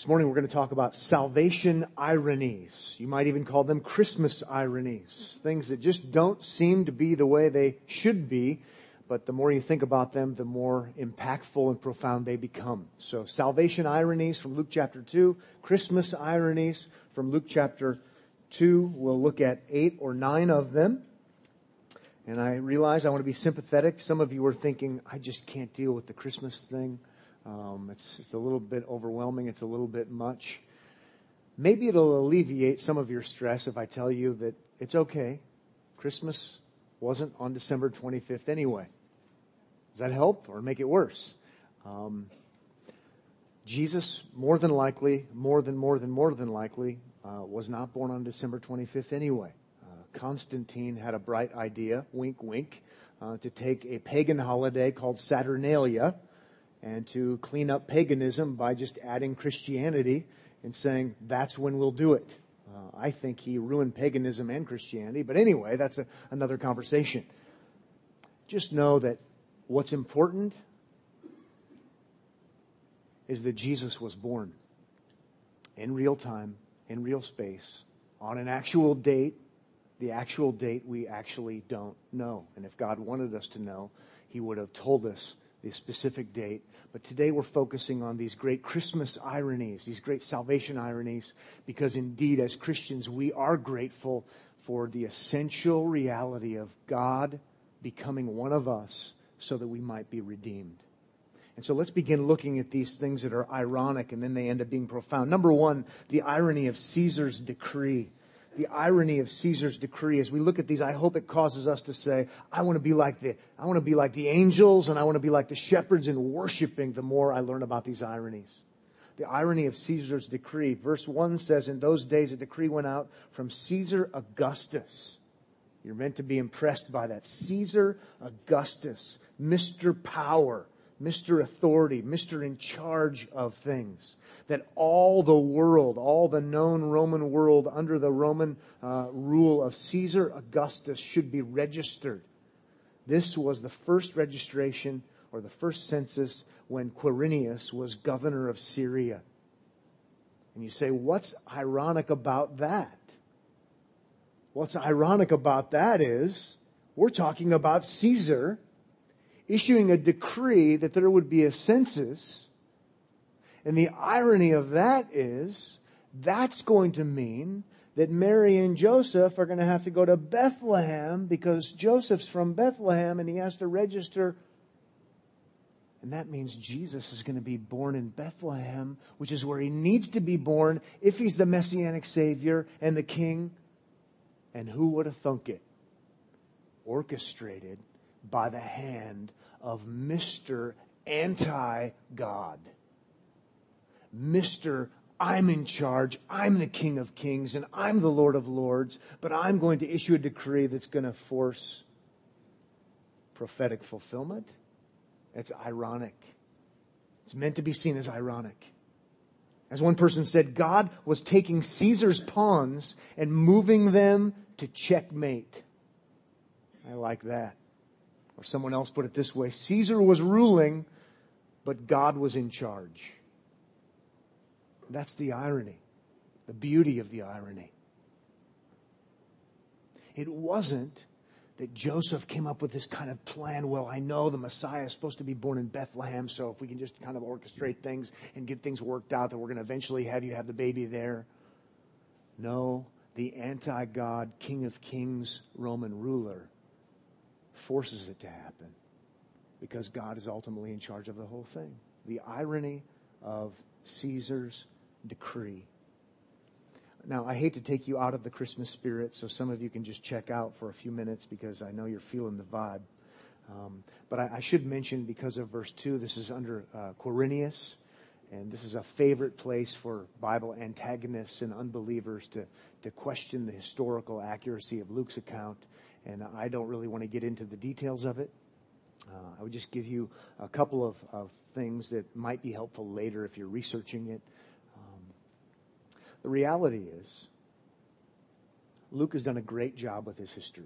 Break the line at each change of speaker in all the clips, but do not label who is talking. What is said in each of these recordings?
This morning we're going to talk about salvation ironies. You might even call them Christmas ironies. Things that just don't seem to be the way they should be, but the more you think about them, the more impactful and profound they become. So salvation ironies from Luke chapter 2, Christmas ironies from Luke chapter 2. We'll look at eight or nine of them. And I realize I want to be sympathetic. Some of you are thinking, I just can't deal with the Christmas thing. Um, it's, it's a little bit overwhelming. It's a little bit much. Maybe it'll alleviate some of your stress if I tell you that it's okay. Christmas wasn't on December 25th anyway. Does that help or make it worse? Um, Jesus, more than likely, more than, more than, more than likely, uh, was not born on December 25th anyway. Uh, Constantine had a bright idea, wink, wink, uh, to take a pagan holiday called Saturnalia and to clean up paganism by just adding Christianity and saying that's when we'll do it. Uh, I think he ruined paganism and Christianity, but anyway, that's a, another conversation. Just know that what's important is that Jesus was born in real time, in real space, on an actual date. The actual date we actually don't know. And if God wanted us to know, He would have told us the specific date. But today we're focusing on these great Christmas ironies, these great salvation ironies, because indeed, as Christians, we are grateful for the essential reality of God becoming one of us so that we might be redeemed. And so let's begin looking at these things that are ironic and then they end up being profound. Number one, the irony of Caesar's decree the irony of Caesar's decree. As we look at these, I hope it causes us to say, I want to be like the, I want to be like the angels and I want to be like the shepherds in worshiping the more I learn about these ironies. The irony of Caesar's decree. Verse 1 says, In those days a decree went out from Caesar Augustus. You're meant to be impressed by that. Caesar Augustus, Mr. Power, Mr. Authority, Mr. In charge of things that all the world, all the known Roman world under the Roman uh, rule of Caesar Augustus should be registered. This was the first registration or the first census when Quirinius was governor of Syria. And you say, what's ironic about that? What's ironic about that is we're talking about Caesar issuing a decree that there would be a census and the irony of that is that's going to mean that Mary and Joseph are going to have to go to Bethlehem because Joseph's from Bethlehem and he has to register. And that means Jesus is going to be born in Bethlehem, which is where he needs to be born if he's the messianic savior and the king. And who would have thunk it? Orchestrated by the hand of Mr. Anti God. Mr. I'm in charge. I'm the King of Kings and I'm the Lord of Lords, but I'm going to issue a decree that's going to force prophetic fulfillment. It's ironic. It's meant to be seen as ironic. As one person said, God was taking Caesar's pawns and moving them to checkmate. I like that. Or someone else put it this way Caesar was ruling, but God was in charge. That's the irony, the beauty of the irony. It wasn't that Joseph came up with this kind of plan. Well, I know the Messiah is supposed to be born in Bethlehem, so if we can just kind of orchestrate things and get things worked out, that we're going to eventually have you have the baby there. No, the anti God, King of Kings Roman ruler forces it to happen because God is ultimately in charge of the whole thing. The irony of Caesar's decree. Now, I hate to take you out of the Christmas spirit, so some of you can just check out for a few minutes because I know you're feeling the vibe. Um, but I, I, should mention, because of verse 2, this is under uh, Quirinius, and this is a favorite place for Bible antagonists and unbelievers to, to question the historical accuracy of Luke's account. And I don't really want to get into the details of it. Uh, I would just give you a couple of, of things that might be helpful later if you're researching it. The reality is, Luke has done a great job with his history.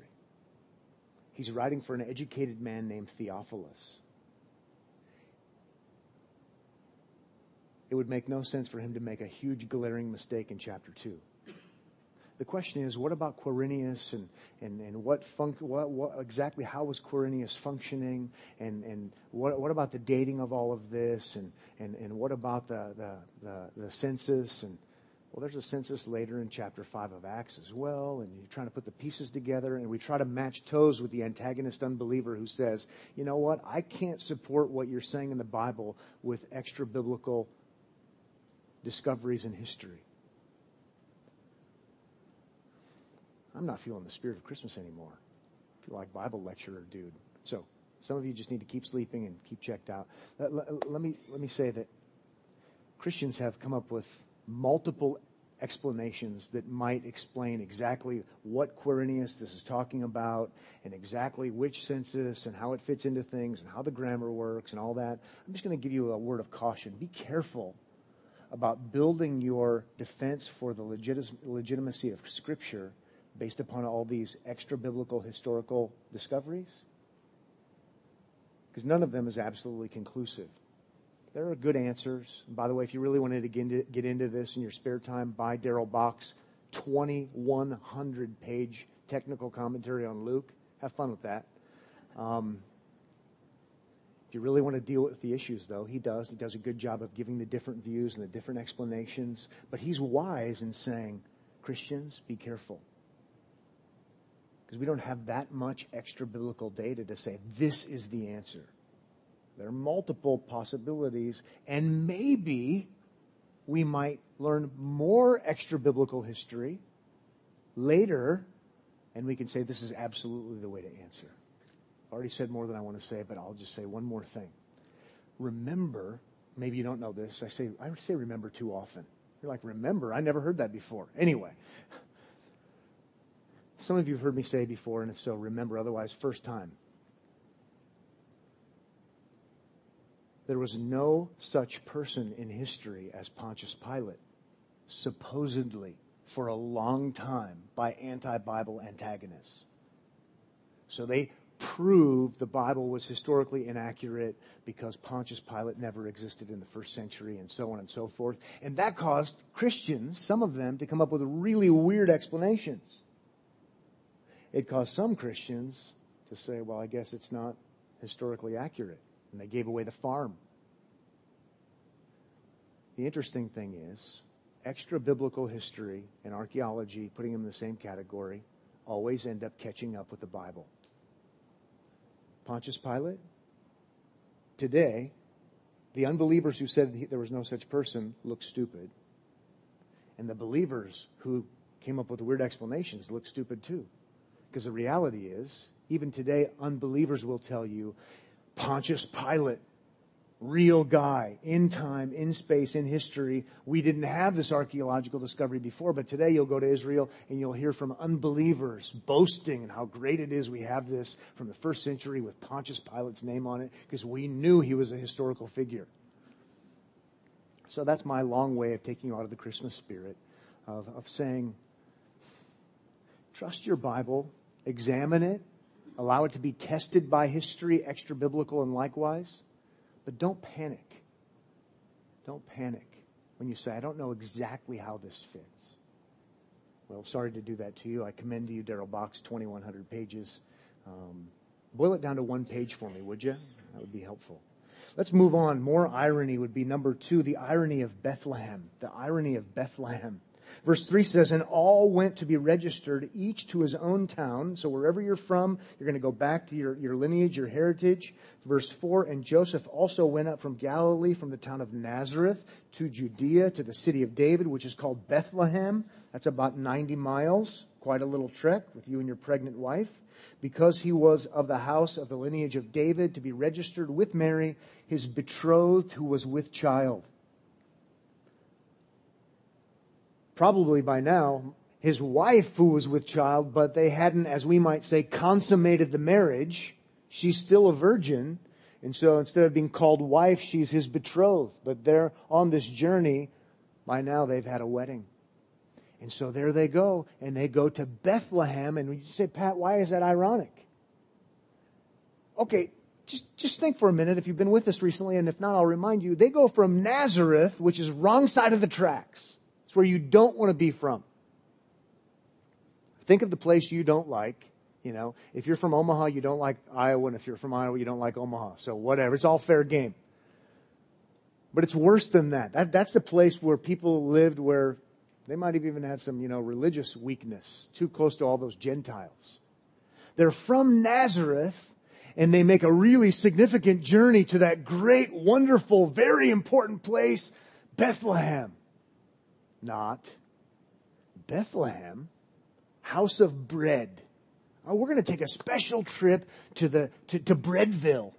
He's writing for an educated man named Theophilus. it would make no sense for him to make a huge glaring mistake in chapter 2. The question is, what about Quirinius and, and, and what, func- what, what exactly how was Quirinius functioning? And, and what, what about the dating of all of this? And, and, and what about the, the, the, the census? And well, there's a census later in chapter 5 of Acts as well, and you're trying to put the pieces together, and we try to match toes with the antagonist unbeliever who says, you know what, I can't support what you're saying in the Bible with extra biblical discoveries in history. I'm not feeling the spirit of Christmas anymore. I feel like Bible lecturer dude. So some of you just need to keep sleeping and keep checked out. Let, let, let me let me say that Christians have come up with multiple explanations that might explain exactly what Quirinius this is talking about and exactly which census and how it fits into things and how the grammar works and all that. I'm just going to give you a word of caution. Be careful about building your defense for the legitimacy of Scripture based upon all these extra biblical historical discoveries? Because none of them is absolutely conclusive. There are good answers. by the way, if you really wanted to get into, this in your spare time, buy Darrell Bock's 2,100 page technical commentary on Luke. Have fun with that. Um, if you really want to deal with the issues, though, he does. He does a good job of giving the different views and the different explanations. But he's wise in saying, Christians, be careful because we don't have that much extra biblical data to say this is the answer. There are multiple possibilities, and maybe we might learn more extra biblical history later, and we can say this is absolutely the way to answer. I've already said more than I want to say, but I'll just say one more thing. Remember, maybe you don't know this. I say I say remember too often. You're like, remember? I never heard that before. Anyway, some of you have heard me say before, and if so, remember, otherwise, first time. There was no such person in history as Pontius Pilate, supposedly for a long time by anti Bible antagonists. So they proved the Bible was historically inaccurate because Pontius Pilate never existed in the first century and so on and so forth. And that caused Christians, some of them, to come up with really weird explanations it caused some Christians to say, well, I guess it's not historically accurate. And they gave away the farm. The interesting thing is, extra biblical history and archaeology, putting them in the same category, always end up catching up with the Bible. Pontius Pilate, today, the unbelievers who said there was no such person look stupid. And the believers who came up with weird explanations look stupid too. Because the reality is, even today, unbelievers will tell you Pontius Pilate, real guy, in time, in space, in history. We didn't have this archaeological discovery before, but today you'll go to Israel and you'll hear from unbelievers boasting how great it is we have this from the first century with Pontius Pilate's name on it because we knew he was a historical figure. So that's my long way of taking you out of the Christmas spirit of, of saying, trust your Bible examine it, allow it to be tested by history, extra biblical and likewise. But don't panic. Don't panic when you say, I don't know exactly how this fits. Well, sorry to do that to you. I commend to you Darrell Bock's, 2,100 pages. Um, boil it down to one page for me, would you? That would be helpful. Let's move on. More irony would be number two, the irony of Bethlehem. The irony of Bethlehem. Verse 3 says, And all went to be registered, each to his own town. So wherever you're from, you're going to go back to your, your lineage, your heritage. Verse 4 And Joseph also went up from Galilee, from the town of Nazareth, to Judea, to the city of David, which is called Bethlehem. That's about 90 miles. Quite a little trek with you and your pregnant wife. Because he was of the house of the lineage of David, to be registered with Mary, his betrothed, who was with child. Probably by now, his wife who was with child, but they hadn't, as we might say, consummated the marriage. She's still a virgin. And so instead of being called wife, she's his betrothed. But they're on this journey. By now, they've had a wedding. And so there they go. And they go to Bethlehem. And you say, Pat, why is that ironic? Okay, just, just think for a minute if you've been with us recently, and if not, I'll remind you. They go from Nazareth, which is wrong side of the tracks. It's where you don't want to be from. Think of the place you don't like. You know, if you're from Omaha, you don't like Iowa, and if you're from Iowa, you don't like Omaha. So whatever, it's all fair game. But it's worse than that. that that's the place where people lived where they might have even had some, you know, religious weakness, too close to all those Gentiles. They're from Nazareth, and they make a really significant journey to that great, wonderful, very important place, Bethlehem. Not Bethlehem, house of bread. Oh, we're going to take a special trip to the to, to Breadville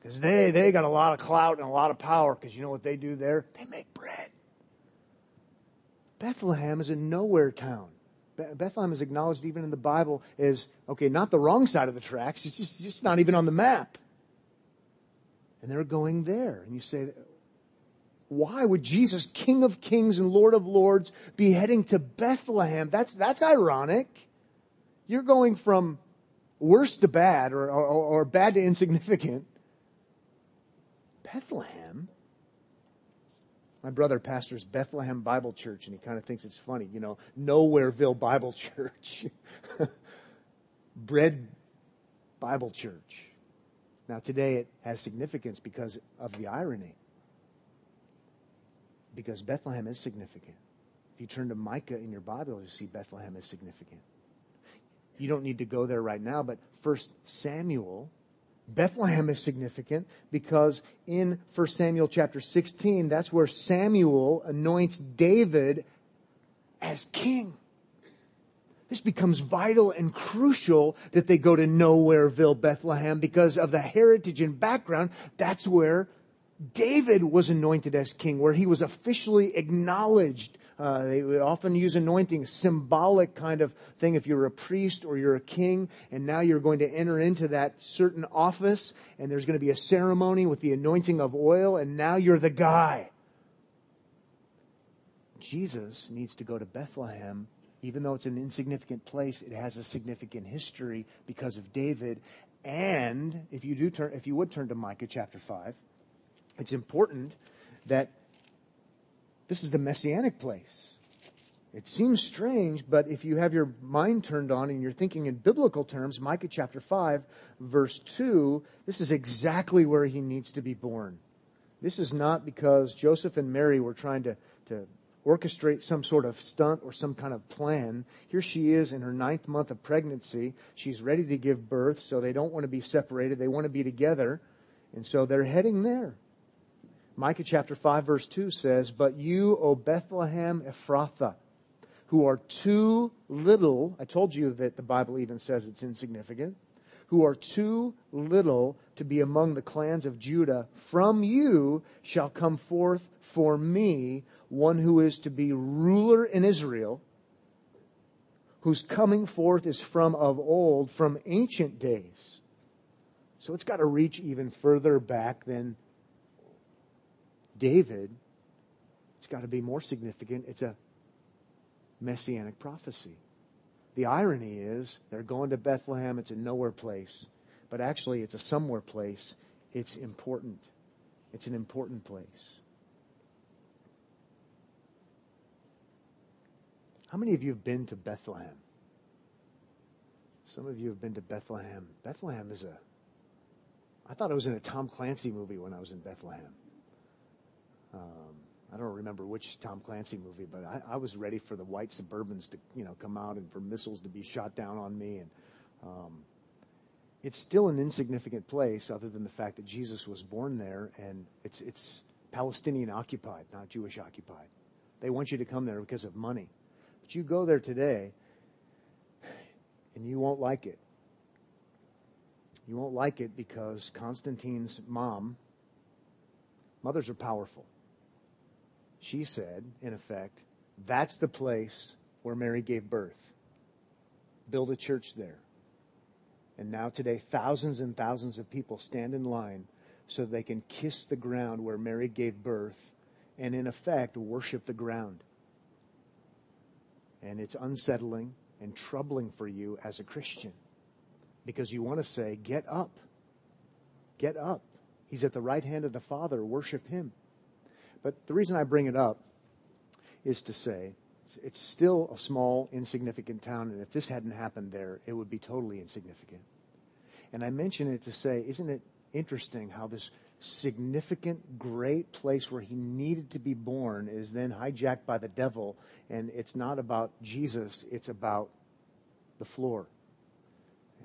because they they got a lot of clout and a lot of power. Because you know what they do there? They make bread. Bethlehem is a nowhere town. Bethlehem is acknowledged even in the Bible as, okay, not the wrong side of the tracks, it's just, it's just not even on the map. And they're going there. And you say, why would Jesus, King of Kings and Lord of Lords, be heading to Bethlehem? That's, that's ironic. You're going from worse to bad or, or, or bad to insignificant. Bethlehem? My brother pastors Bethlehem Bible Church, and he kind of thinks it's funny, you know, Nowhereville Bible Church, Bread Bible Church. Now, today it has significance because of the irony. Because Bethlehem is significant. If you turn to Micah in your Bible, you see Bethlehem is significant. You don't need to go there right now, but First Samuel Bethlehem is significant because in 1 Samuel chapter 16, that's where Samuel anoints David as king. This becomes vital and crucial that they go to Nowhereville, Bethlehem, because of the heritage and background. That's where David was anointed as king, where he was officially acknowledged uh, they would often use anointing, symbolic kind of thing if you're a priest or you're a king, and now you're going to enter into that certain office, and there's going to be a ceremony with the anointing of oil, and now you're the guy. Jesus needs to go to Bethlehem, even though it's an insignificant place, it has a significant history because of David. And if you do turn, if you would turn to Micah chapter 5, it's important that this is the messianic place. It seems strange, but if you have your mind turned on and you're thinking in biblical terms, Micah chapter 5, verse 2, this is exactly where he needs to be born. This is not because Joseph and Mary were trying to, to orchestrate some sort of stunt or some kind of plan. Here she is in her ninth month of pregnancy. She's ready to give birth, so they don't want to be separated. They want to be together. And so they're heading there. Micah chapter 5 verse 2 says, But you, O Bethlehem Ephrathah, who are too little, I told you that the Bible even says it's insignificant, who are too little to be among the clans of Judah, from you shall come forth for me one who is to be ruler in Israel, whose coming forth is from of old, from ancient days. So it's got to reach even further back than David, it's got to be more significant. It's a messianic prophecy. The irony is they're going to Bethlehem, it's a nowhere place, but actually it's a somewhere place. It's important. It's an important place. How many of you have been to Bethlehem? Some of you have been to Bethlehem. Bethlehem is a. I thought I was in a Tom Clancy movie when I was in Bethlehem. Um, I don't remember which Tom Clancy movie, but I, I, was ready for the white Suburbans to, you know, come out and for missiles to be shot down on me. And um, it's still an insignificant place, other than the fact that Jesus was born there, and it's it's Palestinian occupied, not Jewish occupied. They want you to come there because of money, but you go there today, and you won't like it. You won't like it because Constantine's mom. Mothers are powerful she said, in effect, that's the place where Mary gave birth. Build a church there. And now, today, thousands and thousands of people stand in line so they can kiss the ground where Mary gave birth and, in effect, worship the ground. And it's unsettling and troubling for you as a Christian because you want to say, Get up. Get up. He's at the right hand of the Father. Worship him. But the reason I bring it up is to say it's still a small, insignificant town, and if this hadn't happened there, it would be totally insignificant. And I mention it to say, isn't it interesting how this significant, great place where he needed to be born is then hijacked by the devil, and it's not about Jesus, it's about the floor.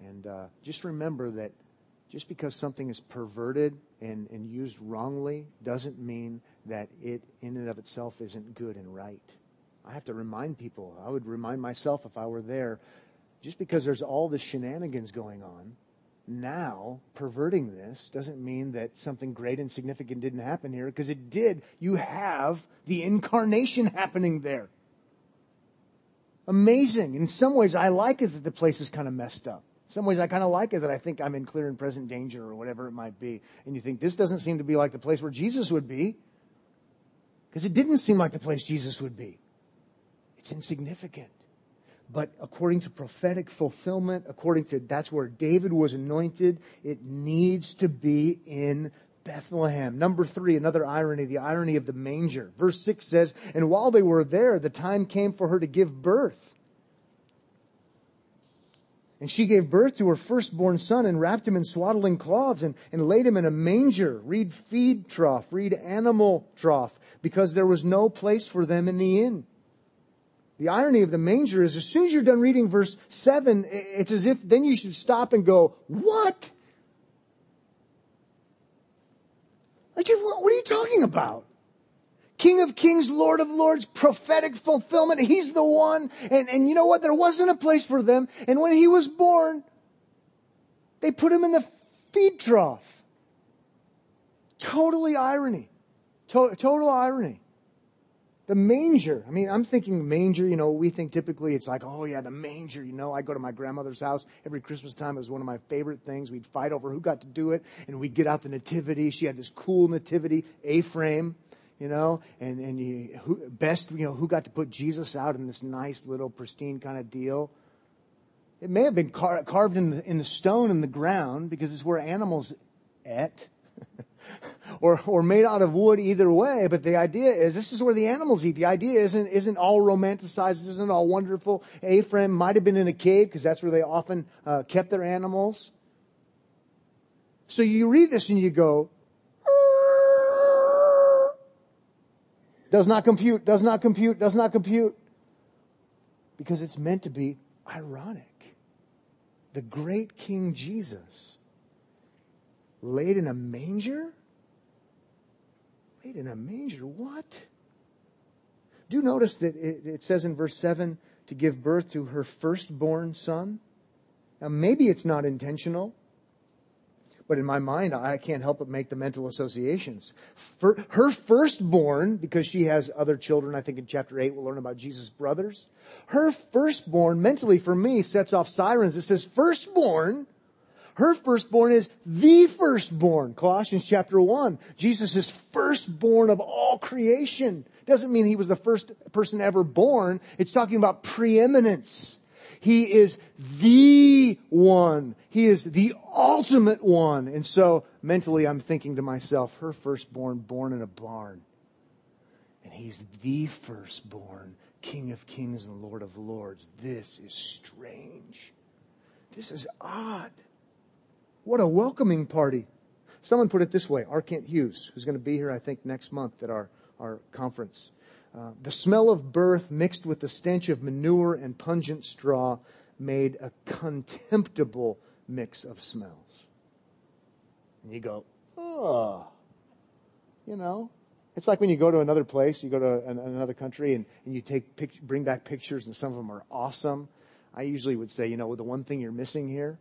And uh, just remember that just because something is perverted and, and used wrongly doesn't mean that it in and of itself isn't good and right. I have to remind people, I would remind myself if I were there, just because there's all the shenanigans going on, now perverting this doesn't mean that something great and significant didn't happen here, because it did. You have the incarnation happening there. Amazing. In some ways, I like it that the place is kind of messed up. In some ways, I kind of like it that I think I'm in clear and present danger or whatever it might be. And you think, this doesn't seem to be like the place where Jesus would be. Because it didn't seem like the place Jesus would be. It's insignificant. But according to prophetic fulfillment, according to that's where David was anointed, it needs to be in Bethlehem. Number three, another irony, the irony of the manger. Verse six says, And while they were there, the time came for her to give birth. And she gave birth to her firstborn son and wrapped him in swaddling cloths and, and laid him in a manger. Read feed trough, read animal trough, because there was no place for them in the inn. The irony of the manger is as soon as you're done reading verse 7, it's as if then you should stop and go, What? Like, What are you talking about? King of kings, Lord of lords, prophetic fulfillment. He's the one. And, and you know what? There wasn't a place for them. And when he was born, they put him in the feed trough. Totally irony. To- total irony. The manger. I mean, I'm thinking manger, you know, we think typically it's like, oh yeah, the manger, you know, I go to my grandmother's house every Christmas time. It was one of my favorite things. We'd fight over who got to do it and we'd get out the nativity. She had this cool nativity, A-frame, you know, and, and you, who, best, you know, who got to put Jesus out in this nice little pristine kind of deal. It may have been car- carved in the, in the stone in the ground because it's where animals ate. or, or made out of wood either way. But the idea is this is where the animals eat. The idea isn't, isn't all romanticized. Isn't all wonderful. Ephraim might have been in a cave because that's where they often uh, kept their animals. So you read this and you go, does not compute, does not compute, does not compute. Because it's meant to be ironic. The great King Jesus laid in a manger? Laid in a manger? What? Do notice that it, it says in verse 7 to give birth to her firstborn son? Now, maybe it's not intentional, but in my mind, I can't help but make the mental associations. For her firstborn, because she has other children, I think in chapter 8 we'll learn about Jesus' brothers. Her firstborn, mentally for me, sets off sirens. It says, firstborn, her firstborn is the firstborn. Colossians chapter 1. Jesus is firstborn of all creation. Doesn't mean he was the first person ever born. It's talking about preeminence. He is the one. He is the ultimate one. And so mentally I'm thinking to myself, her firstborn born in a barn. And he's the firstborn, King of kings and Lord of lords. This is strange. This is odd. What a welcoming party. Someone put it this way, R. Kent Hughes, who's going to be here, I think, next month at our, our conference. Uh, the smell of birth mixed with the stench of manure and pungent straw made a contemptible mix of smells. And you go, oh, you know, it's like when you go to another place, you go to an, another country and, and you take pic- bring back pictures and some of them are awesome. I usually would say, you know, the one thing you're missing here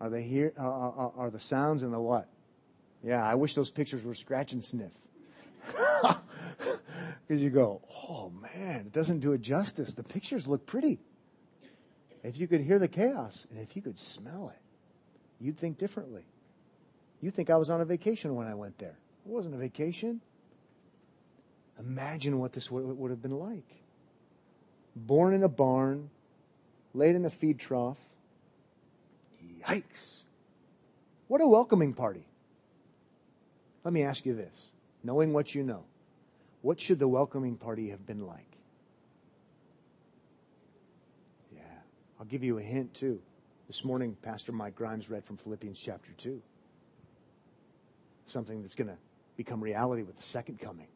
are they here? Are, are, are the sounds and the what? Yeah, I wish those pictures were scratch and sniff. Because you go, oh man, it doesn't do it justice. The pictures look pretty. If you could hear the chaos and if you could smell it, you'd think differently. You'd think I was on a vacation when I went there. It wasn't a vacation. Imagine what this would, would have been like. Born in a barn, laid in a feed trough, Yikes. What a welcoming party. Let me ask you this. Knowing what you know, what should the welcoming party have been like? Yeah. I'll give you a hint too. This morning, Pastor Mike Grimes read from Philippians chapter 2. Something that's going to become reality with the second coming.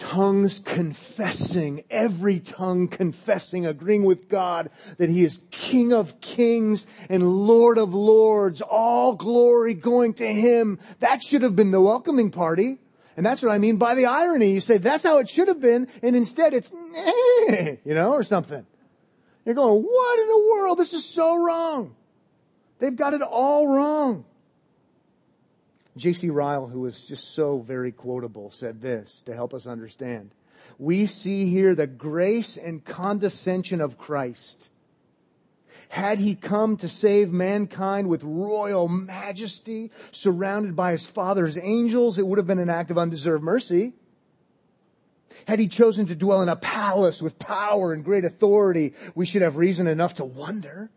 Tongues confessing, every tongue confessing, agreeing with God that He is King of kings and Lord of lords, all glory going to Him. That should have been the welcoming party. And that's what I mean by the irony. You say, that's how it should have been, and instead it's, you know, or something. You're going, what in the world? This is so wrong. They've got it all wrong. J.C. Ryle, who was just so very quotable, said this to help us understand. We see here the grace and condescension of Christ. Had he come to save mankind with royal majesty, surrounded by his Father's angels, it would have been an act of undeserved mercy. Had he chosen to dwell in a palace with power and great authority, we should have reason enough to wonder.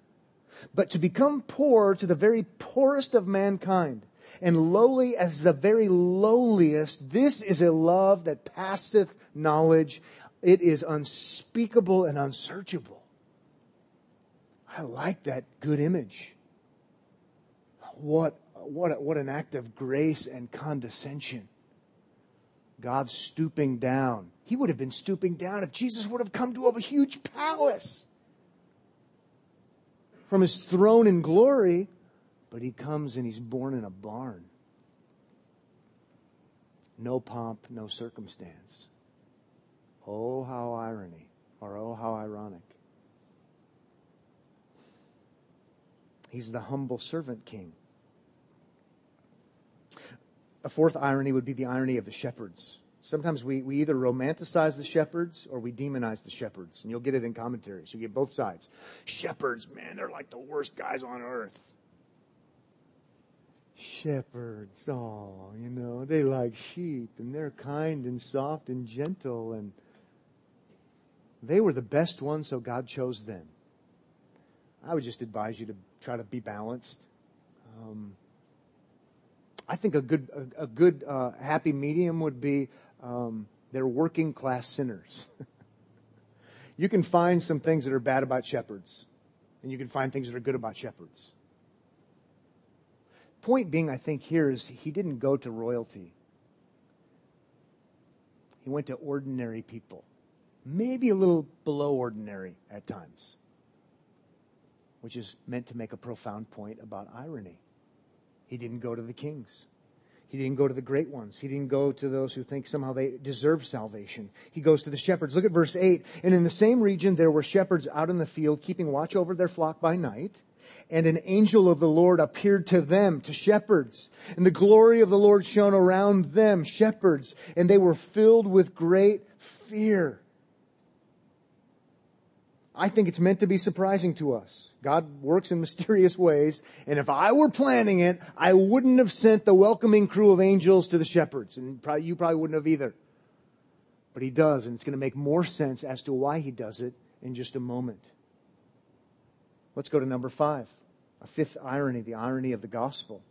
But to become poor to the very poorest of mankind, and lowly as the very lowliest. This is a love that passeth knowledge. It is unspeakable and unsearchable. I like that good image. What, what, what an act of grace and condescension. God stooping down. He would have been stooping down if Jesus would have come to a huge palace. From his throne in glory, but he comes and he's born in a barn. No pomp, no circumstance. Oh, how irony, or oh, how ironic. He's the humble servant king. A fourth irony would be the irony of the shepherds. Sometimes we, we either romanticize the shepherds or we demonize the shepherds. And you'll get it in commentaries. You get both sides. Shepherds, man, they're like the worst guys on earth shepherds, oh, you know, they like sheep and they're kind and soft and gentle and they were the best ones, so God chose them. I would just advise you to try to be balanced. Um, I think a good, a, a good, uh, happy medium would be um, they're working class sinners. you can find some things that are bad about shepherds, and you can find things that are good about shepherds point being, I think, here is he didn't go to royalty. He went to ordinary people, maybe a little below ordinary at times, which is meant to make a profound point about irony. He didn't go to the kings. He didn't go to the great ones. He didn't go to those who think somehow they deserve salvation. He goes to the shepherds. Look at verse 8. And in the same region there were shepherds out in the field, keeping watch over their flock by night and an angel of the Lord appeared to them, to shepherds. And the glory of the Lord shone around them, shepherds, and they were filled with great fear. I think it's meant to be surprising to us. God works in mysterious ways, and if I were planning it, I wouldn't have sent the welcoming crew of angels to the shepherds, and probably, you probably wouldn't have either. But he does, and it's going to make more sense as to why he does it in just a moment. Let's go to number five. A fifth irony, the irony of the gospel.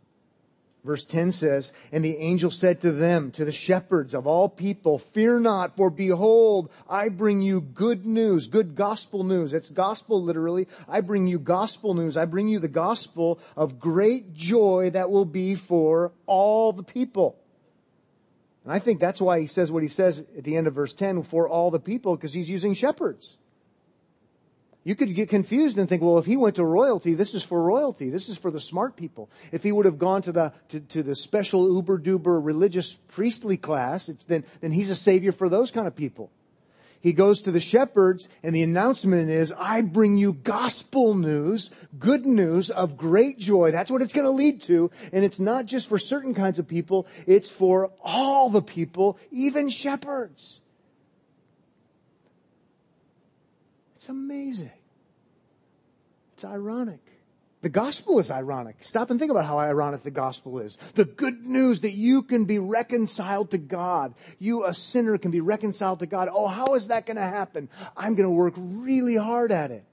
Verse 10 says, And the angel said to them, to the shepherds of all people, Fear not, for behold, I bring you good news, good gospel news. It's gospel literally. I bring you gospel news. I bring you the gospel of great joy that will be for all the people. And I think that's why he says what he says at the end of verse 10, for all the people, because he's using shepherds. You could get confused and think, well, if he went to royalty, this is for royalty. This is for the smart people. If he would have gone to the, to, to the special uber duber religious priestly class, it's then, then he's a savior for those kind of people. He goes to the shepherds and the announcement is, I bring you gospel news, good news of great joy. That's what it's going to lead to. And it's not just for certain kinds of people. It's for all the people, even shepherds. It's amazing. It's ironic. The gospel is ironic. Stop and think about how ironic the gospel is. The good news that you can be reconciled to God. You, a sinner, can be reconciled to God. Oh, how is that going to happen? I'm going to work really hard at it.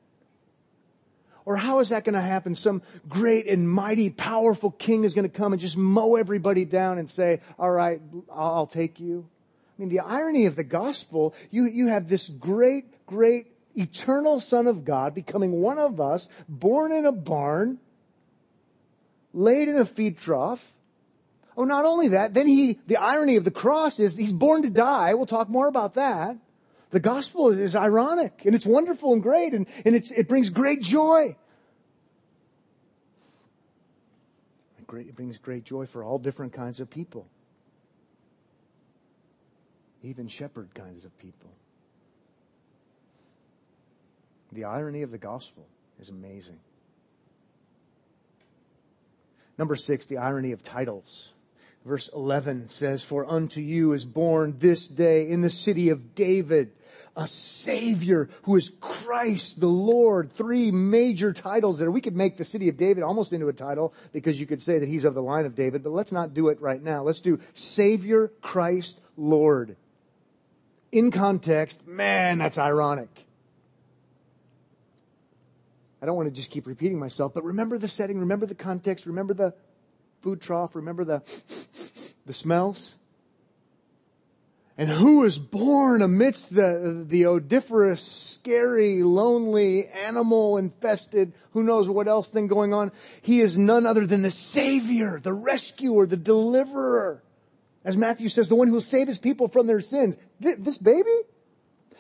Or how is that going to happen? Some great and mighty, powerful king is going to come and just mow everybody down and say, all right, I'll take you. I mean, the irony of the gospel, you, you have this great, great eternal son of God becoming one of us, born in a barn, laid in a feed trough. Oh, not only that, then he, the irony of the cross is he's born to die. We'll talk more about that. The gospel is, is ironic and it's wonderful and great and, and it brings great joy. Great, it brings great joy for all different kinds of people, even shepherd kinds of people. The irony of the gospel is amazing. Number six, the irony of titles. Verse 11 says, For unto you is born this day in the city of David a Savior who is Christ the Lord. Three major titles there. We could make the city of David almost into a title because you could say that he's of the line of David, but let's not do it right now. Let's do Savior, Christ, Lord. In context, man, that's ironic. I don't want to just keep repeating myself, but remember the setting, remember the context, remember the food trough, remember the, the smells. And who was born amidst the, the odiferous, scary, lonely, animal infested, who knows what else thing going on? He is none other than the Savior, the rescuer, the deliverer. As Matthew says, the one who will save his people from their sins. This baby?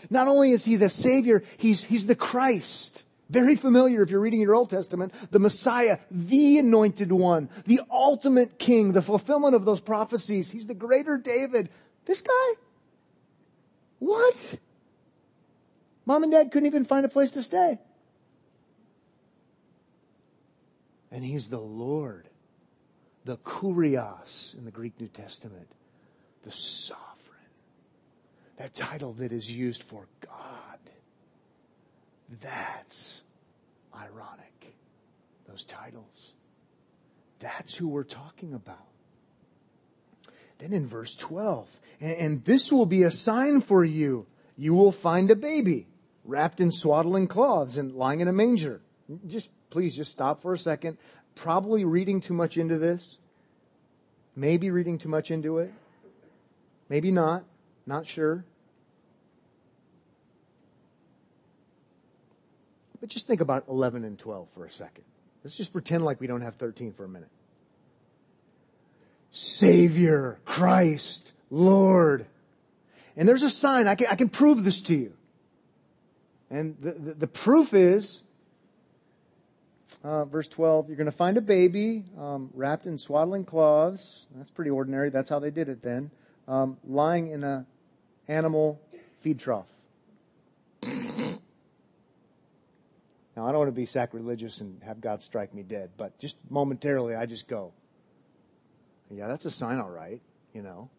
Not only is he the Savior, he's, he's the Christ. Very familiar if you're reading your Old Testament. The Messiah, the anointed one, the ultimate king, the fulfillment of those prophecies. He's the greater David. This guy? What? Mom and dad couldn't even find a place to stay. And he's the Lord, the Kurios in the Greek New Testament, the sovereign. That title that is used for God. That's ironic. Those titles. That's who we're talking about. Then in verse 12, and this will be a sign for you. You will find a baby wrapped in swaddling cloths and lying in a manger. Just please just stop for a second. Probably reading too much into this. Maybe reading too much into it. Maybe not. Not sure. But just think about 11 and 12 for a second. Let's just pretend like we don't have 13 for a minute. Savior, Christ, Lord. And there's a sign. I can, I can prove this to you. And the, the, the proof is, uh, verse 12, you're going to find a baby um, wrapped in swaddling cloths. That's pretty ordinary. That's how they did it then. Um, lying in a animal feed trough. Now, I don't want to be sacrilegious and have God strike me dead, but just momentarily, I just go, yeah, that's a sign, all right, you know.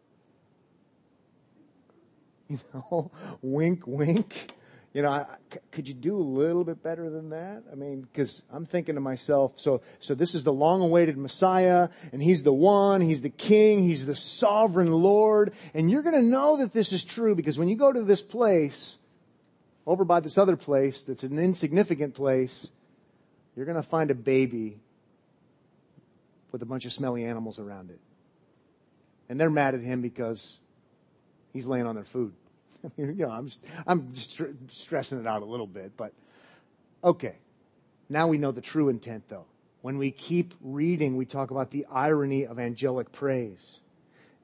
You know, wink, wink. You know, I, could you do a little bit better than that? I mean, because I'm thinking to myself, so so this is the long-awaited Messiah, and He's the one, He's the King, He's the sovereign Lord, and you're going to know that this is true because when you go to this place, over by this other place that's an insignificant place, you're going to find a baby with a bunch of smelly animals around it. And they're mad at him because he's laying on their food. you know, I'm just, I'm just stressing it out a little bit, but okay. Now we know the true intent though. When we keep reading, we talk about the irony of angelic praise.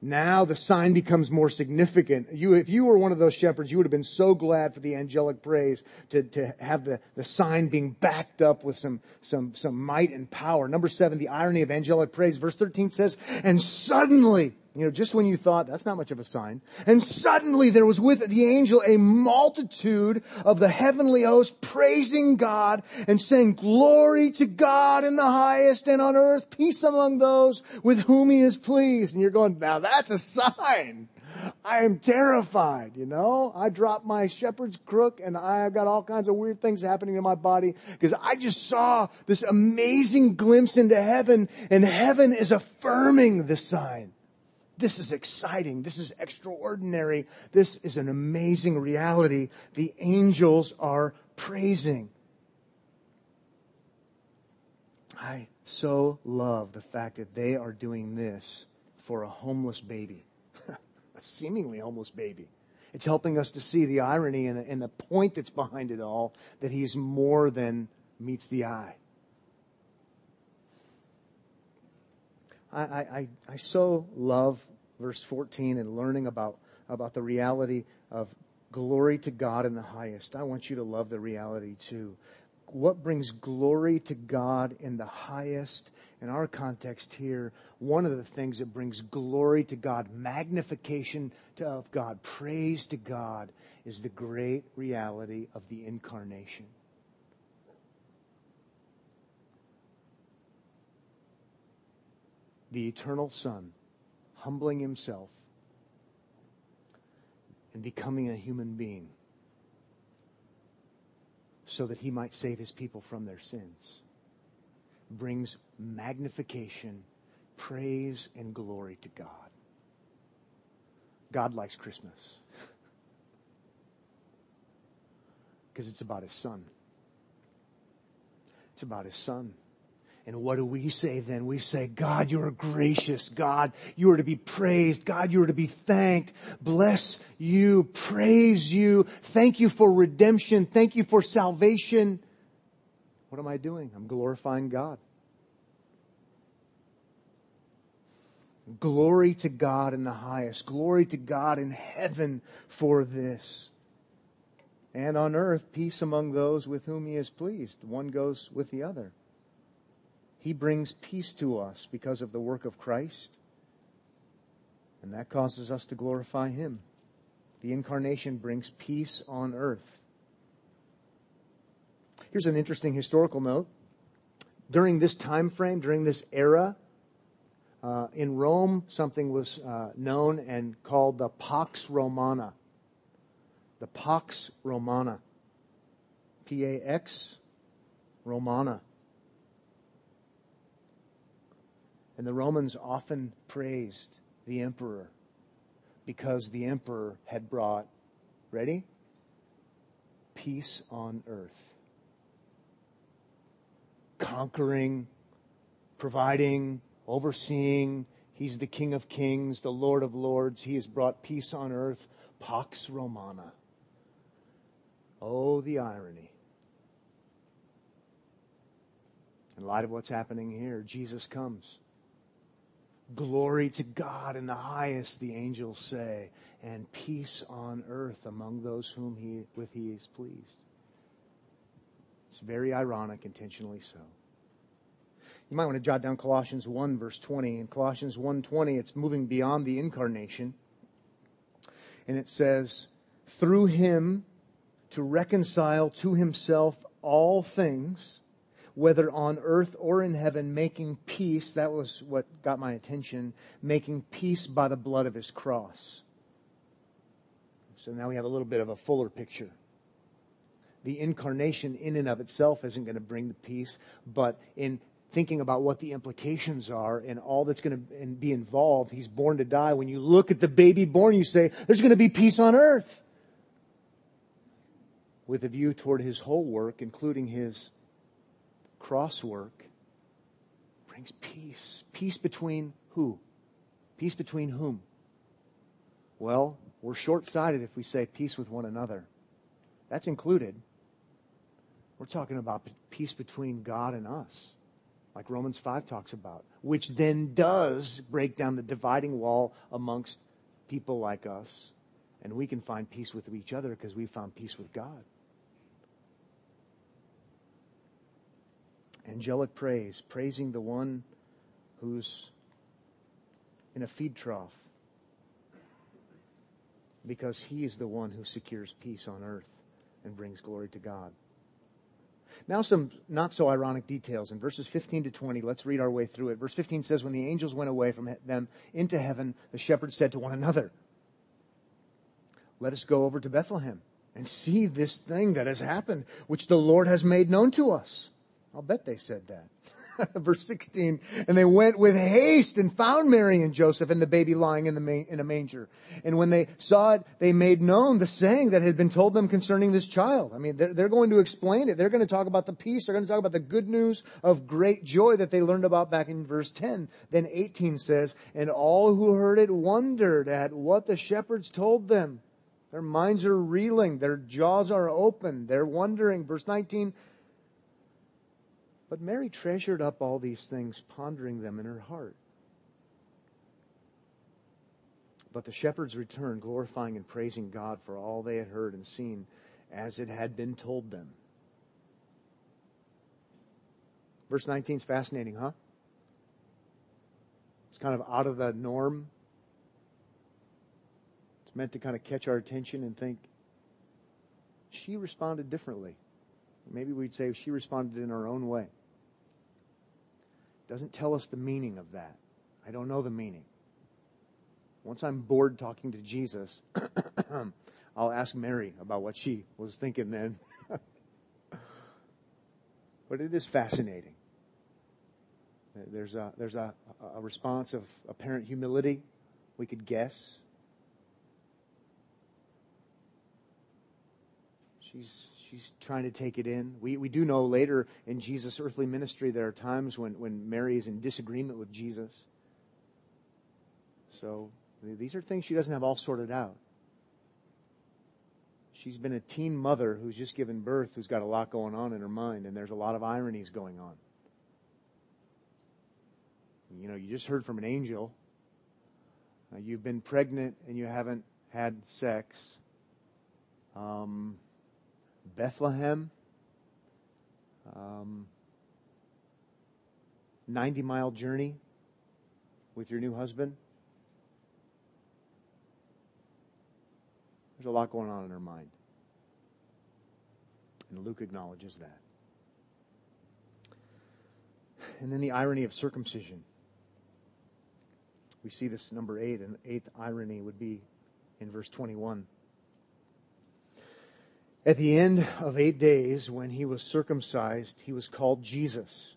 Now the sign becomes more significant. You, if you were one of those shepherds, you would have been so glad for the angelic praise to, to have the, the sign being backed up with some, some, some might and power. Number seven, the irony of angelic praise. Verse 13 says, and suddenly, you know, just when you thought that's not much of a sign. And suddenly there was with the angel a multitude of the heavenly host praising God and saying, glory to God in the highest and on earth, peace among those with whom he is pleased. And you're going, now that's a sign. I am terrified, you know. I dropped my shepherd's crook and I've got all kinds of weird things happening in my body because I just saw this amazing glimpse into heaven and heaven is affirming the sign. This is exciting. This is extraordinary. This is an amazing reality. The angels are praising. I so love the fact that they are doing this for a homeless baby, a seemingly homeless baby. It's helping us to see the irony and the, and the point that's behind it all that he's more than meets the eye. I, I, I so love verse 14 and learning about, about the reality of glory to God in the highest. I want you to love the reality too. What brings glory to God in the highest? In our context here, one of the things that brings glory to God, magnification to, of God, praise to God, is the great reality of the incarnation. The eternal Son, humbling himself and becoming a human being so that he might save his people from their sins, brings magnification, praise, and glory to God. God likes Christmas because it's about his Son. It's about his Son. And what do we say then? We say, God, you are gracious. God, you are to be praised. God, you are to be thanked. Bless you. Praise you. Thank you for redemption. Thank you for salvation. What am I doing? I'm glorifying God. Glory to God in the highest. Glory to God in heaven for this. And on earth, peace among those with whom he is pleased. One goes with the other. He brings peace to us because of the work of Christ, and that causes us to glorify Him. The incarnation brings peace on earth. Here's an interesting historical note. During this time frame, during this era, uh, in Rome, something was uh, known and called the Pax Romana. The Pax Romana. P A X Romana. And the Romans often praised the emperor because the emperor had brought, ready? Peace on earth. Conquering, providing, overseeing. He's the King of kings, the Lord of lords. He has brought peace on earth. Pax Romana. Oh, the irony. In light of what's happening here, Jesus comes. Glory to God in the highest, the angels say, and peace on earth among those whom he, with he is pleased. It's very ironic, intentionally so. You might want to jot down Colossians 1 verse 20. In Colossians 1:20, it's moving beyond the incarnation. And it says, "Through him to reconcile to himself all things, whether on earth or in heaven, making peace. That was what got my attention. Making peace by the blood of his cross. So now we have a little bit of a fuller picture. The incarnation, in and of itself, isn't going to bring the peace, but in thinking about what the implications are and all that's going to be involved, he's born to die. When you look at the baby born, you say, there's going to be peace on earth. With a view toward his whole work, including his cross work brings peace. Peace between who? Peace between whom? Well, we're short sighted if we say peace with one another. That's included. We're talking about peace between God and us, like Romans 5 talks about, which then does break down the dividing wall amongst people like us. And we can find peace with each other because we found peace with God. Angelic praise, praising the one who's in a feed trough because he is the one who secures peace on earth and brings glory to God. Now, some not so ironic details. In verses 15 to 20, let's read our way through it. Verse 15 says, When the angels went away from them into heaven, the shepherds said to one another, Let us go over to Bethlehem and see this thing that has happened, which the Lord has made known to us. I'll bet they said that. Verse 16, and they went with haste and found Mary and Joseph and the baby lying in the in a manger. And when they saw it, they made known the saying that had been told them concerning this child. I mean, they're, they're going to explain it. They're going to talk about the peace. They're going to talk about the good news of great joy that they learned about back in verse 10. Then 18 says, and all who heard it wondered at what the shepherds told them. Their minds are reeling. Their jaws are open. They're wondering. Verse 19, but Mary treasured up all these things, pondering them in her heart. But the shepherds returned, glorifying and praising God for all they had heard and seen as it had been told them. Verse 19 is fascinating, huh? It's kind of out of the norm. It's meant to kind of catch our attention and think, she responded differently. Maybe we'd say she responded in her own way. Doesn't tell us the meaning of that. I don't know the meaning. Once I'm bored talking to Jesus, I'll ask Mary about what she was thinking then. but it is fascinating. There's a, there's a, a response of apparent humility. We could guess. She's she's trying to take it in. We, we do know later in Jesus' earthly ministry there are times when, when Mary is in disagreement with Jesus. So these are things she doesn't have all sorted out. She's been a teen mother who's just given birth, who's got a lot going on in her mind, and there's a lot of ironies going on. You know, you just heard from an angel. Uh, you've been pregnant and you haven't had sex. Um, Bethlehem, um, 90 mile journey with your new husband. There's a lot going on in her mind. And Luke acknowledges that. And then the irony of circumcision. We see this number eight, and eighth irony would be in verse 21. At the end of eight days, when he was circumcised, he was called Jesus,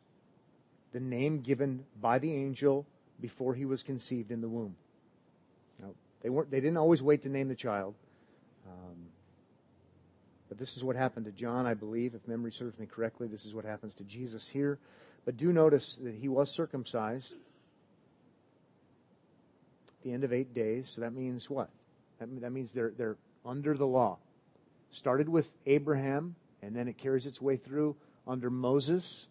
the name given by the angel before he was conceived in the womb. Now, they weren't, they didn't always wait to name the child. Um, but this is what happened to John, I believe, if memory serves me correctly. This is what happens to Jesus here. But do notice that he was circumcised at the end of eight days. So that means what? That, that means they're, they're under the law started with Abraham, and then it carries its way through under Moses.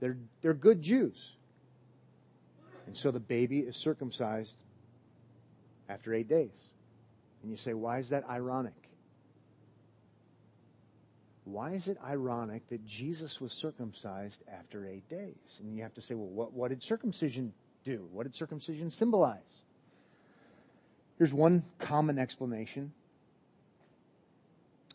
They're, they're good Jews. And so the baby is circumcised after eight days. And you say, why is that ironic? Why is it ironic that Jesus was circumcised after eight days? And you have to say, well, what, what did circumcision do? What did circumcision symbolize? Here's one common explanation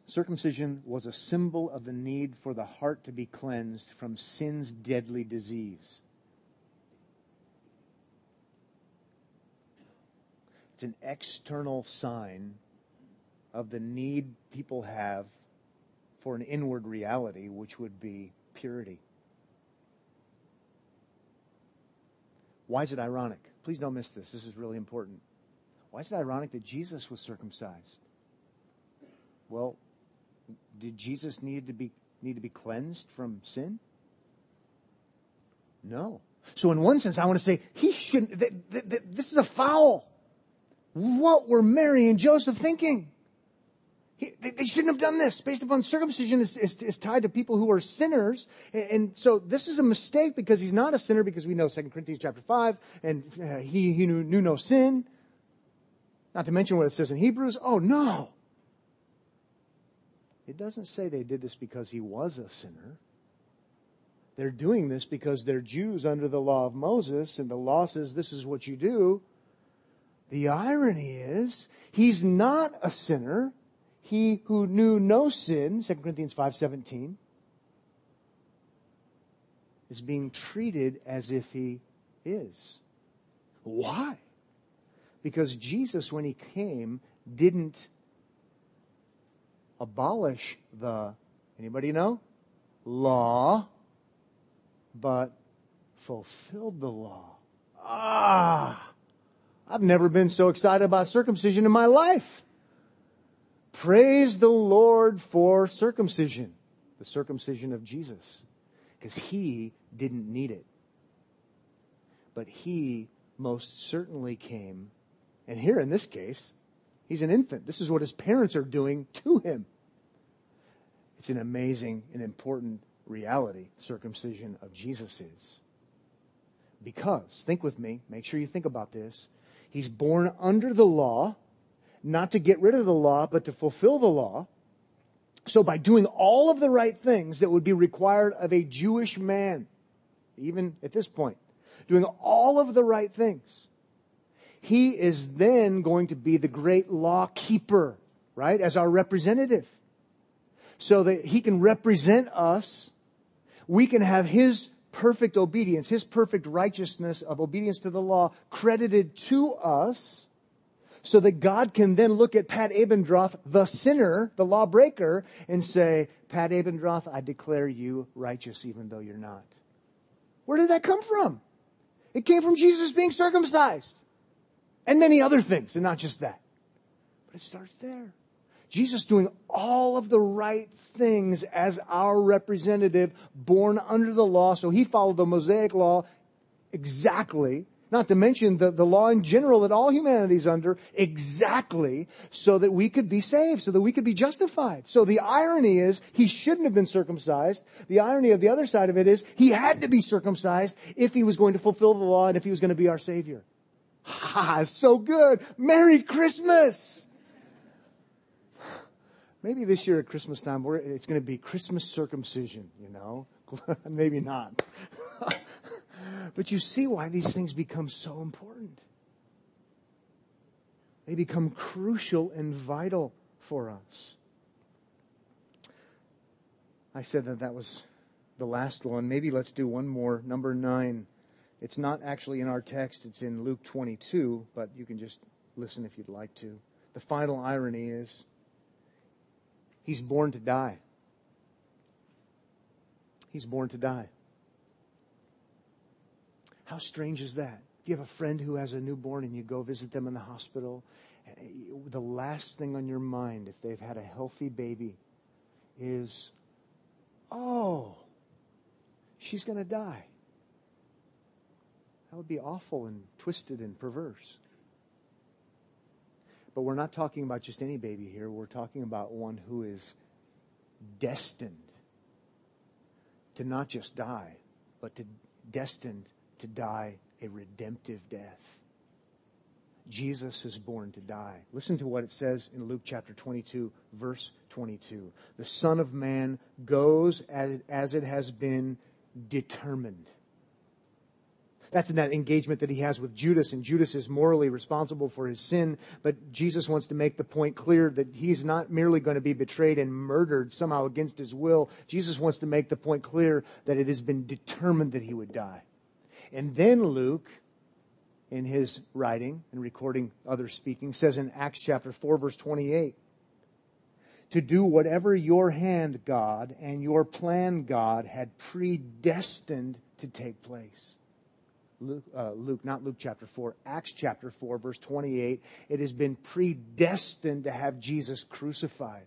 Circumcision was a symbol of the need for the heart to be cleansed from sin's deadly disease. It's an external sign of the need people have for an inward reality, which would be purity. Why is it ironic? Please don't miss this. This is really important. Why is it ironic that Jesus was circumcised? Well, did Jesus need to be need to be cleansed from sin? No. So in one sense, I want to say he shouldn't. Th- th- th- this is a foul. What were Mary and Joseph thinking? He, they, they, shouldn't have done this. Based upon circumcision is, is, is tied to people who are sinners, and, and, so this is a mistake because he's not a sinner because we know 2 Corinthians chapter five, and uh, he he knew, knew no sin. Not to mention what it says in Hebrews. Oh no. It doesn't say they did this because he was a sinner. They're doing this because they're Jews under the law of Moses, and the law says this is what you do. The irony is, he's not a sinner. He who knew no sin, 2 Corinthians 5.17, is being treated as if he is. Why? Because Jesus, when he came, didn't abolish the, anybody know? Law. but fulfilled the law. Ah! I've never been so excited about circumcision in my life. Praise the Lord for circumcision, the circumcision of Jesus, because he didn't need it. But he most certainly came, and here in this case, he's an infant. This is what his parents are doing to him. It's an amazing and important reality, circumcision of Jesus is. Because, think with me, make sure you think about this. He's born under the law, not to get rid of the law, but to fulfill the law. So by doing all of the right things that would be required of a Jewish man, even at this point, doing all of the right things, he is then going to be the great law keeper, right? As our representative. So that he can represent us. We can have his perfect obedience, his perfect righteousness of obedience to the law credited to us so that God can then look at Pat Abendroth, the sinner, the lawbreaker, and say, Pat Abendroth, I declare you righteous even though you're not. Where did that come from? It came from Jesus being circumcised and many other things, and not just that. But it starts there. Jesus doing all of the right things as our representative, born under the law. So he followed the Mosaic law exactly. Not to mention the, the law in general that all humanity is under exactly so that we could be saved, so that we could be justified. So the irony is he shouldn't have been circumcised. The irony of the other side of it is he had to be circumcised if he was going to fulfill the law and if he was going to be our savior. Ha, so good. Merry Christmas. Maybe this year at Christmas time, it's going to be Christmas circumcision, you know? Maybe not. but you see why these things become so important. They become crucial and vital for us. I said that that was the last one. Maybe let's do one more. Number nine. It's not actually in our text, it's in Luke 22, but you can just listen if you'd like to. The final irony is He's born to die. He's born to die. How strange is that? If you have a friend who has a newborn and you go visit them in the hospital, the last thing on your mind, if they've had a healthy baby, is, oh, she's going to die. That would be awful and twisted and perverse. But we're not talking about just any baby here. We're talking about one who is destined to not just die, but to destined to die a redemptive death. Jesus is born to die. Listen to what it says in Luke chapter 22, verse 22. The Son of Man goes as, as it has been determined. That's in that engagement that he has with Judas, and Judas is morally responsible for his sin. But Jesus wants to make the point clear that he's not merely going to be betrayed and murdered somehow against his will. Jesus wants to make the point clear that it has been determined that he would die. And then Luke, in his writing and recording others speaking, says in Acts chapter 4, verse 28, to do whatever your hand, God, and your plan, God, had predestined to take place. Luke, uh, Luke, not Luke chapter 4, Acts chapter 4, verse 28, it has been predestined to have Jesus crucified.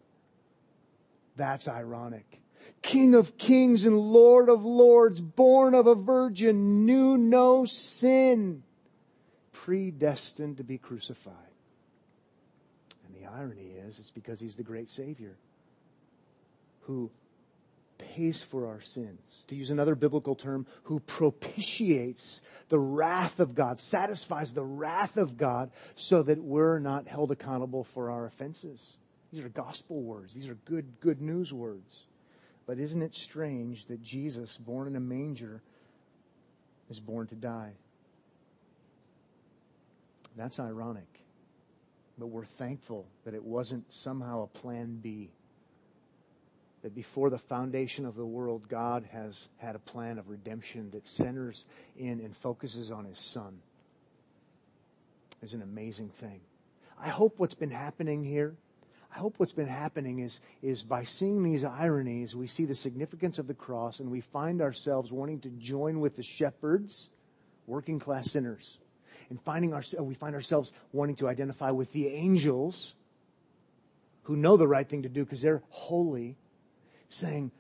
That's ironic. King of kings and Lord of lords, born of a virgin, knew no sin, predestined to be crucified. And the irony is, it's because he's the great Savior who pays for our sins. To use another biblical term, who propitiates the wrath of God, satisfies the wrath of God so that we're not held accountable for our offenses. These are gospel words. These are good, good news words. But isn't it strange that Jesus, born in a manger, is born to die? That's ironic. But we're thankful that it wasn't somehow a plan B that before the foundation of the world, God has had a plan of redemption that centers in and focuses on His Son is an amazing thing. I hope what's been happening here, I hope what's been happening is, is by seeing these ironies, we see the significance of the cross and we find ourselves wanting to join with the shepherds, working class sinners. And finding our, we find ourselves wanting to identify with the angels who know the right thing to do because they're holy, saying,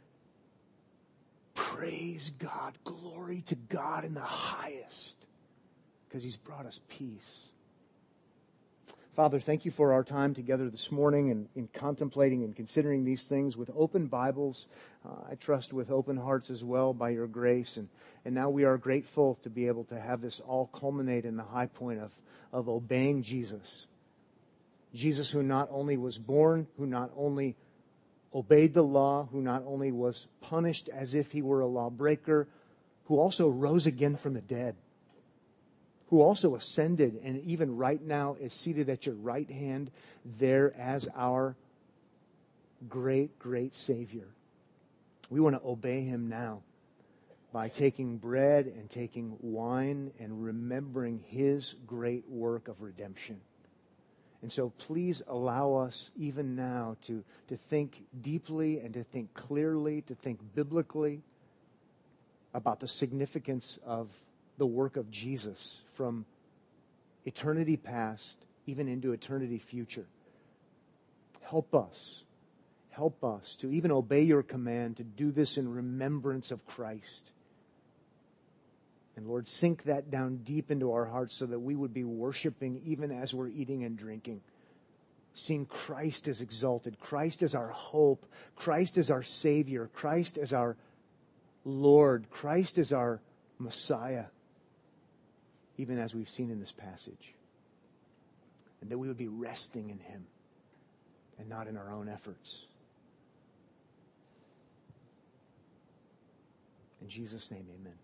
Praise God, glory to God in the highest, because He's brought us peace. Father, thank you for our time together this morning and in contemplating and considering these things with open Bibles. Uh, I trust with open hearts as well by your grace. And, and now we are grateful to be able to have this all culminate in the high point of, of obeying Jesus. Jesus, who not only was born, who not only obeyed the law, who not only was punished as if he were a lawbreaker, who also rose again from the dead who also ascended and even right now is seated at your right hand there as our great, great Savior. We want to obey him now by taking bread and taking wine and remembering his great work of redemption. And so please allow us even now to, to think deeply and to think clearly, to think biblically about the significance of the work of Jesus from eternity past even into eternity future. Help us. Help us to even obey your command to do this in remembrance of Christ. And Lord, sink that down deep into our hearts so that we would be worshiping even as we're eating and drinking. Seeing Christ as exalted, Christ as our hope, Christ as our Savior, Christ as our Lord, Christ as our Messiah even as we've seen in this passage. And that we would be resting in Him and not in our own efforts. In Jesus' name, amen.